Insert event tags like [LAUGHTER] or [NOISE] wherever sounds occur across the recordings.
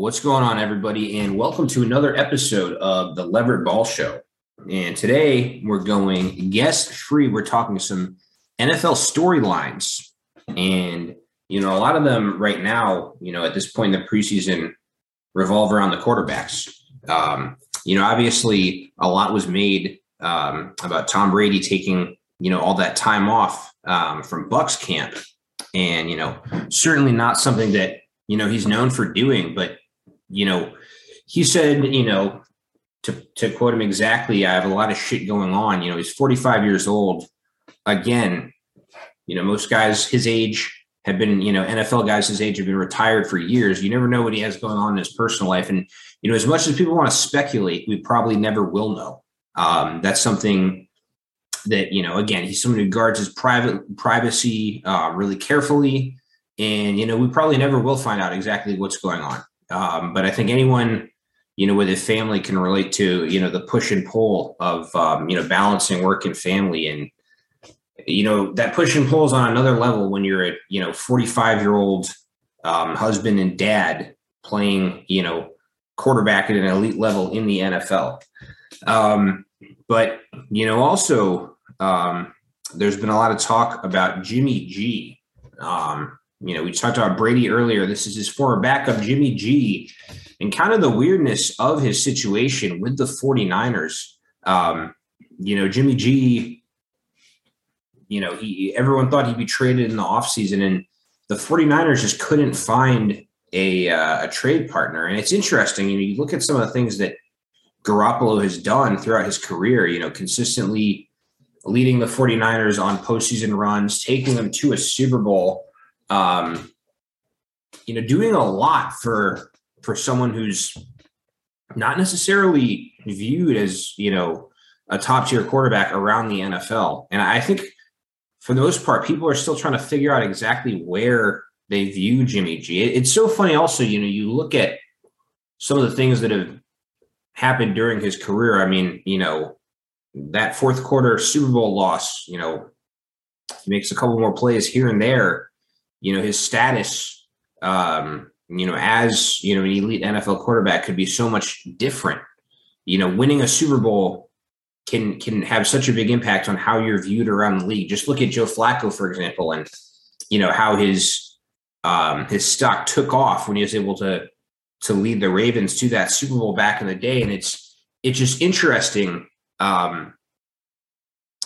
What's going on, everybody? And welcome to another episode of the Leverett Ball Show. And today we're going guest free. We're talking some NFL storylines. And, you know, a lot of them right now, you know, at this point in the preseason revolve around the quarterbacks. Um, you know, obviously a lot was made um, about Tom Brady taking, you know, all that time off um, from Bucks camp. And, you know, certainly not something that, you know, he's known for doing, but, you know, he said, you know, to, to quote him exactly, I have a lot of shit going on. You know, he's 45 years old. Again, you know, most guys his age have been, you know, NFL guys his age have been retired for years. You never know what he has going on in his personal life. And, you know, as much as people want to speculate, we probably never will know. Um, that's something that, you know, again, he's someone who guards his private privacy uh, really carefully. And, you know, we probably never will find out exactly what's going on. Um, but I think anyone you know, with a family can relate to, you know, the push and pull of, um, you know, balancing work and family. And, you know, that push and pull is on another level when you're a, you know, 45 year old um, husband and dad playing, you know, quarterback at an elite level in the NFL. Um, but, you know, also, um, there's been a lot of talk about Jimmy G. Um, you know, we talked about Brady earlier. This is his former backup, Jimmy G and kind of the weirdness of his situation with the 49ers. Um, you know, Jimmy G, you know, he everyone thought he'd be traded in the offseason, and the 49ers just couldn't find a, uh, a trade partner. And it's interesting, you know, you look at some of the things that Garoppolo has done throughout his career, you know, consistently leading the 49ers on postseason runs, taking them to a Super Bowl, um, you know, doing a lot for for someone who's not necessarily viewed as you know a top tier quarterback around the NFL. And I think for the most part, people are still trying to figure out exactly where they view Jimmy G. It's so funny. Also, you know, you look at some of the things that have happened during his career. I mean, you know, that fourth quarter Super Bowl loss. You know, he makes a couple more plays here and there. You know, his status um, you know, as you know, an elite NFL quarterback could be so much different. You know, winning a Super Bowl can can have such a big impact on how you're viewed around the league. Just look at Joe Flacco, for example, and you know how his um, his stock took off when he was able to to lead the Ravens to that Super Bowl back in the day, and it's it's just interesting um,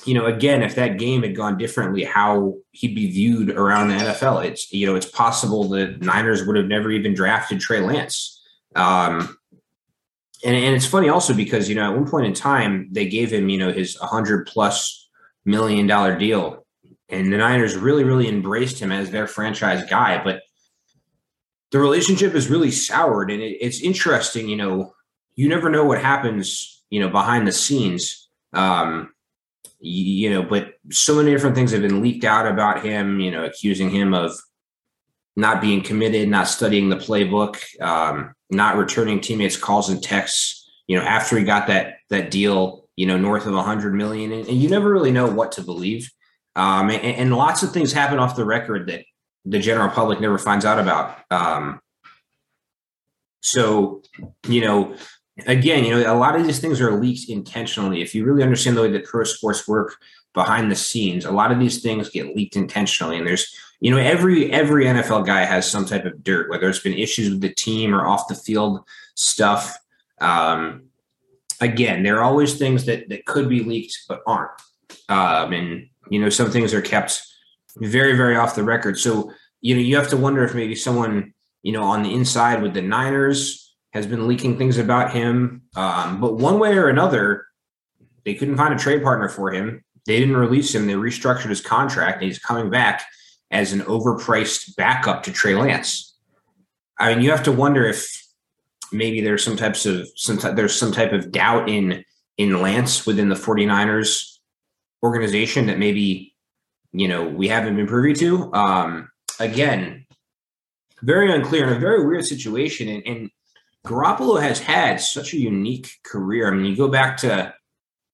you know, again, if that game had gone differently, how he'd be viewed around the NFL. It's you know, it's possible that Niners would have never even drafted Trey Lance. Um, and, and it's funny also because you know at one point in time they gave him you know his 100 plus million dollar deal and the niners really really embraced him as their franchise guy but the relationship is really soured and it, it's interesting you know you never know what happens you know behind the scenes um, you know, but so many different things have been leaked out about him, you know, accusing him of not being committed, not studying the playbook, um, not returning teammates' calls and texts, you know, after he got that that deal, you know, north of a hundred million. And, and, you never really know what to believe. Um, and, and, lots of things happen off the record that the general public never finds out about. Um, so, you know, again, you know, a lot of these things are leaked intentionally. If you really understand the way that pro sports work behind the scenes, a lot of these things get leaked intentionally. And there's, you know, every every NFL guy has some type of dirt, whether it's been issues with the team or off the field stuff. Um, again, there are always things that that could be leaked but aren't. Um, and you know, some things are kept very, very off the record. So, you know, you have to wonder if maybe someone, you know, on the inside with the Niners has been leaking things about him. Um, but one way or another, they couldn't find a trade partner for him. They didn't release him. They restructured his contract, and he's coming back as an overpriced backup to Trey Lance. I mean, you have to wonder if maybe there's some types of some there's some type of doubt in in Lance within the 49ers organization that maybe you know we haven't been privy to. Um, again, very unclear and a very weird situation. And, and Garoppolo has had such a unique career. I mean, you go back to,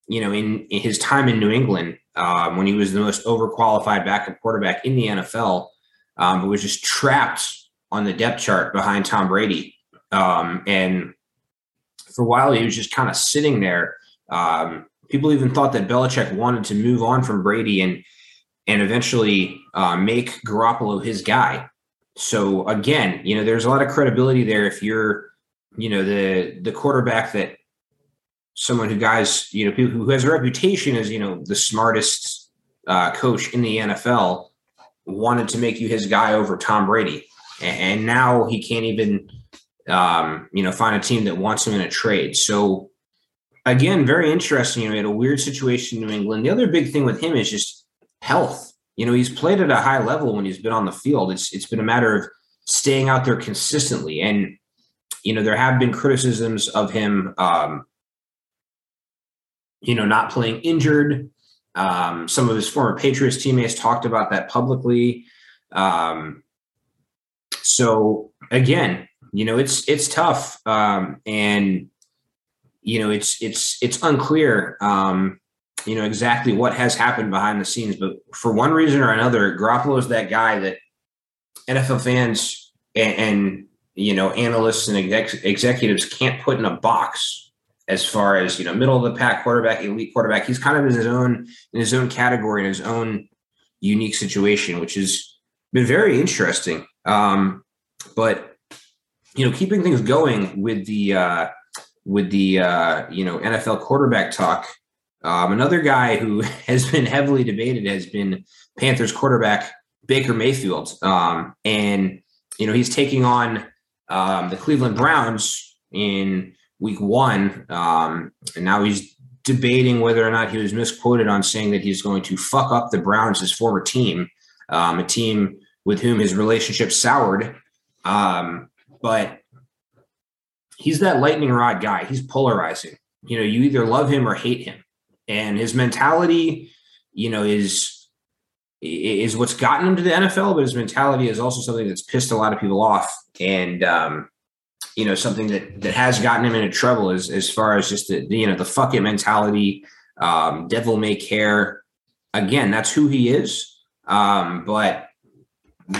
you know, in, in his time in New England um, when he was the most overqualified backup quarterback in the NFL, um, but was just trapped on the depth chart behind Tom Brady. Um, and for a while, he was just kind of sitting there. Um, people even thought that Belichick wanted to move on from Brady and and eventually uh, make Garoppolo his guy. So again, you know, there's a lot of credibility there if you're, you know, the the quarterback that someone who guys, you know, people who has a reputation as, you know, the smartest uh, coach in the NFL wanted to make you his guy over Tom Brady. And now he can't even, um, you know, find a team that wants him in a trade. So again, very interesting. You know, he had a weird situation in New England. The other big thing with him is just health. You know, he's played at a high level when he's been on the field. It's it's been a matter of staying out there consistently. And you know, there have been criticisms of him, um, you know, not playing injured. Um, some of his former Patriots teammates talked about that publicly. Um, so again, you know, it's it's tough, um, and you know, it's it's it's unclear, um, you know, exactly what has happened behind the scenes. But for one reason or another, Garoppolo is that guy that NFL fans and, and you know analysts and exec- executives can't put in a box as far as you know middle of the pack quarterback, elite quarterback. He's kind of in his own in his own category in his own unique situation, which has been very interesting. Um, but you know, keeping things going with the uh, with the uh, you know NFL quarterback talk. Um, another guy who [LAUGHS] has been heavily debated has been Panthers quarterback Baker Mayfield, um, and you know he's taking on um, the Cleveland Browns in Week One, um, and now he's debating whether or not he was misquoted on saying that he's going to fuck up the Browns, his former team, um, a team with whom his relationship soured. Um, but he's that lightning rod guy. He's polarizing. You know, you either love him or hate him. And his mentality, you know, is is what's gotten him to the NFL, but his mentality is also something that's pissed a lot of people off. And um, you know, something that that has gotten him into trouble as as far as just the, the you know the fuck it mentality, um, devil may care. Again, that's who he is. Um, but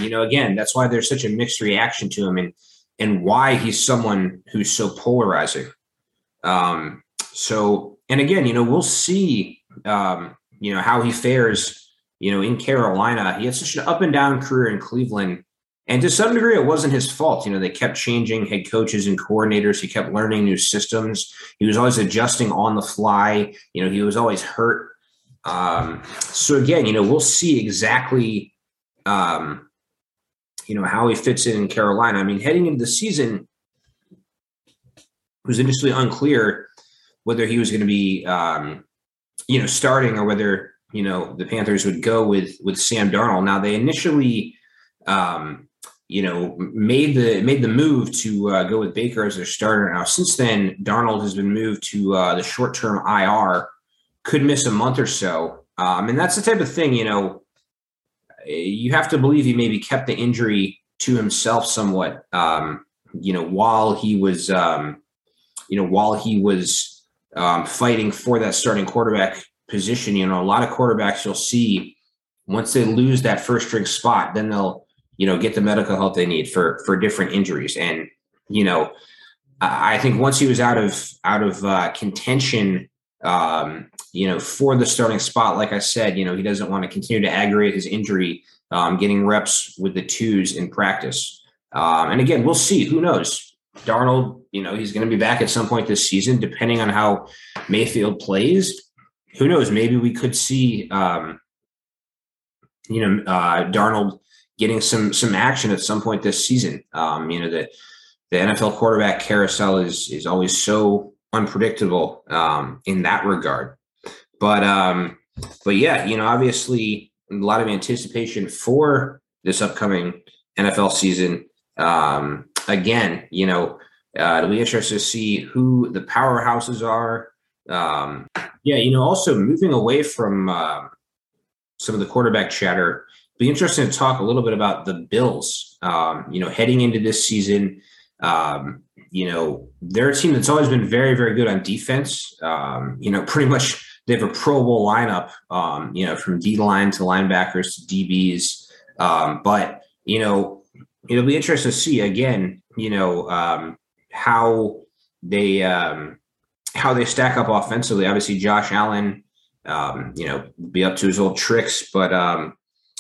you know, again, that's why there's such a mixed reaction to him. And and why he's someone who's so polarizing. Um, so, and again, you know, we'll see, um, you know, how he fares, you know, in Carolina. He had such an up and down career in Cleveland. And to some degree, it wasn't his fault. You know, they kept changing head coaches and coordinators. He kept learning new systems. He was always adjusting on the fly. You know, he was always hurt. Um, so again, you know, we'll see exactly um, you know how he fits in in Carolina. I mean, heading into the season, it was initially unclear whether he was going to be, um, you know, starting or whether you know the Panthers would go with with Sam Darnold. Now they initially, um, you know, made the made the move to uh, go with Baker as their starter. Now since then, Darnold has been moved to uh, the short term IR, could miss a month or so, um, and that's the type of thing you know you have to believe he maybe kept the injury to himself somewhat. Um, you know, while he was, um, you know, while he was um, fighting for that starting quarterback position. You know, a lot of quarterbacks you'll see once they lose that first string spot, then they'll, you know, get the medical help they need for for different injuries. And you know, I think once he was out of out of uh, contention um, you know, for the starting spot, like I said, you know, he doesn't want to continue to aggravate his injury, um, getting reps with the twos in practice. Um, and again, we'll see. Who knows? Darnold, you know, he's going to be back at some point this season, depending on how Mayfield plays. Who knows? Maybe we could see, um, you know, uh, Darnold getting some some action at some point this season. Um, you know, the the NFL quarterback carousel is is always so unpredictable um, in that regard. But um, but yeah, you know, obviously a lot of anticipation for this upcoming NFL season. Um, again, you know, uh, it'll be interesting to see who the powerhouses are. Um, yeah, you know, also moving away from uh, some of the quarterback chatter, be interesting to talk a little bit about the Bills. Um, you know, heading into this season, um, you know, they're a team that's always been very, very good on defense. Um, you know, [LAUGHS] pretty much they have a Pro Bowl lineup, um, you know, from D line to linebackers to DBs. Um, but, you know, it'll be interesting to see again, you know, um, how they um, how they stack up offensively. Obviously, Josh Allen, um, you know, be up to his old tricks, but um,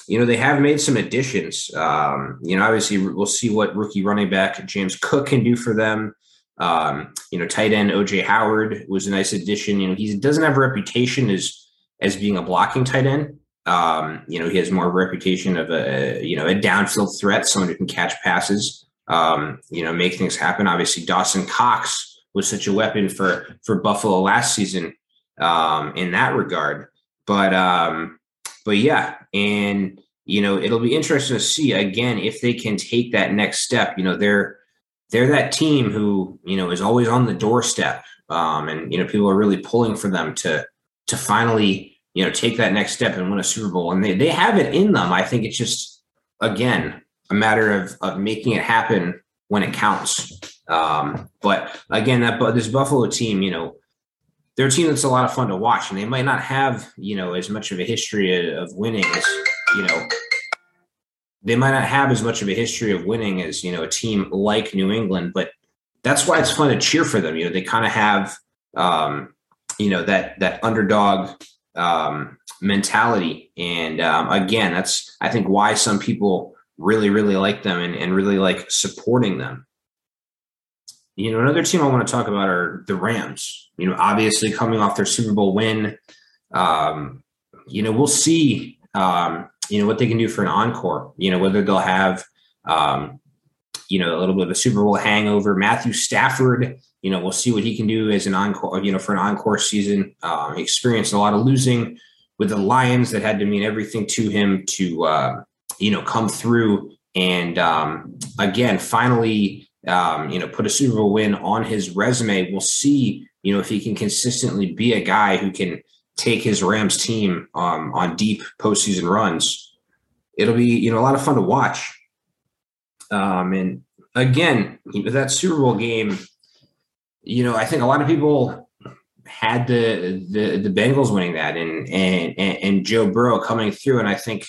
you know they have made some additions. Um, you know, obviously we'll see what rookie running back James Cook can do for them. Um, you know, tight end OJ Howard was a nice addition. You know, he doesn't have a reputation as as being a blocking tight end. Um, you know, he has more reputation of a you know a downfield threat, someone who can catch passes. Um, you know, make things happen. Obviously, Dawson Knox was such a weapon for for Buffalo last season um, in that regard. But um, but yeah, and you know, it'll be interesting to see again if they can take that next step. You know, they're they're that team who you know is always on the doorstep, um, and you know people are really pulling for them to to finally you know take that next step and win a Super Bowl, and they they have it in them. I think it's just again a matter of of making it happen when it counts. Um, but again, that but this Buffalo team, you know, they're a team that's a lot of fun to watch, and they might not have you know as much of a history of winning as you know they might not have as much of a history of winning as you know a team like New England, but that's why it's fun to cheer for them. You know, they kind of have um, you know that that underdog um, mentality, and um, again, that's I think why some people really really like them and, and really like supporting them. You know, another team I want to talk about are the Rams. You know, obviously coming off their Super Bowl win. Um, you know, we'll see um, you know what they can do for an encore. You know whether they'll have um, you know a little bit of a Super Bowl hangover. Matthew Stafford, you know we'll see what he can do as an encore. You know for an encore season, um, he experienced a lot of losing with the Lions that had to mean everything to him to uh, you know come through and um, again finally um, you know put a Super Bowl win on his resume. We'll see you know if he can consistently be a guy who can take his Rams team um, on deep postseason runs, it'll be you know a lot of fun to watch. Um, and again, that Super Bowl game, you know, I think a lot of people had the the the Bengals winning that and and and Joe Burrow coming through, and I think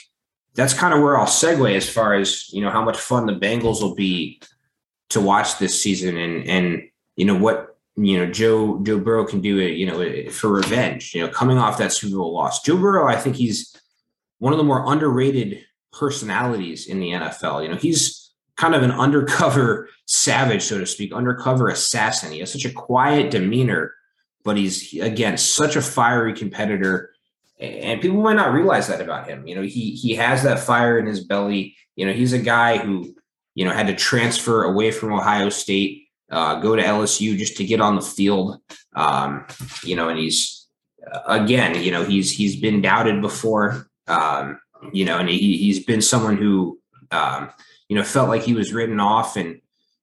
that's kind of where I'll segue as far as you know how much fun the Bengals will be to watch this season, and and you know what you know Joe Joe Burrow can do it, you know, for revenge. You know, coming off that Super Bowl loss, Joe Burrow, I think he's one of the more underrated personalities in the NFL. You know, he's kind of an undercover savage, so to speak, undercover assassin. He has such a quiet demeanor, but he's again such a fiery competitor. And people might not realize that about him. You know, he he has that fire in his belly. You know, he's a guy who, you know, had to transfer away from Ohio State uh, go to LSU just to get on the field. Um, you know, and he's uh, again, you know, he's he's been doubted before. Um, you know, and he he's been someone who um, you know felt like he was written off, and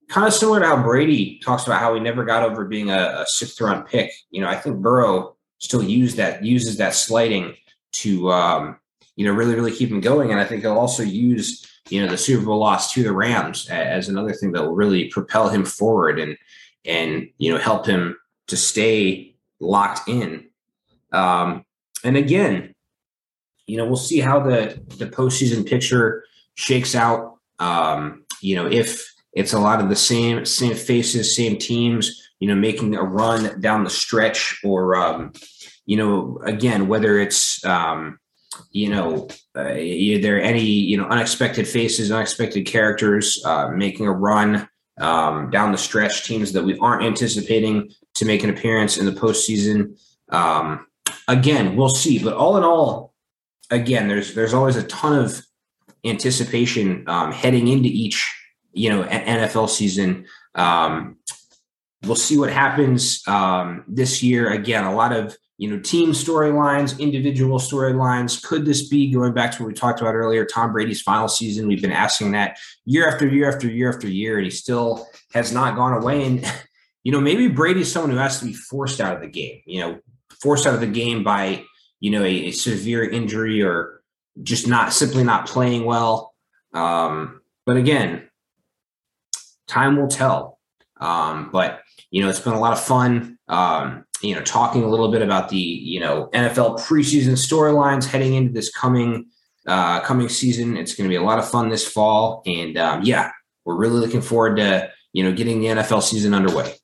kind of similar to how Brady talks about how he never got over being a, a sixth round pick. You know, I think Burrow still use that uses that slighting to um, you know really really keep him going, and I think he'll also use you know the Super Bowl loss to the Rams as another thing that will really propel him forward and and you know help him to stay locked in. Um, and again, you know we'll see how the the postseason picture shakes out. Um, you know if it's a lot of the same same faces, same teams. You know, making a run down the stretch, or um, you know, again, whether it's um, you know, uh, are there any you know unexpected faces, unexpected characters uh, making a run um, down the stretch? Teams that we aren't anticipating to make an appearance in the postseason. Um, again, we'll see. But all in all, again, there's there's always a ton of anticipation um, heading into each you know NFL season. Um, we'll see what happens um, this year. Again, a lot of you know, team storylines, individual storylines. Could this be going back to what we talked about earlier, Tom Brady's final season? We've been asking that year after year after year after year, and he still has not gone away. And, [LAUGHS] you know, maybe Brady's someone who has to be forced out of the game, you know, forced out of the game by, you know, a, a severe injury or just not simply not playing well. Um, but again, time will tell. Um, but, you know, it's been a lot of fun. Um, you know, talking a little bit about the you know NFL preseason storylines heading into this coming uh, coming season. It's going to be a lot of fun this fall, and um, yeah, we're really looking forward to you know, getting the NFL season underway.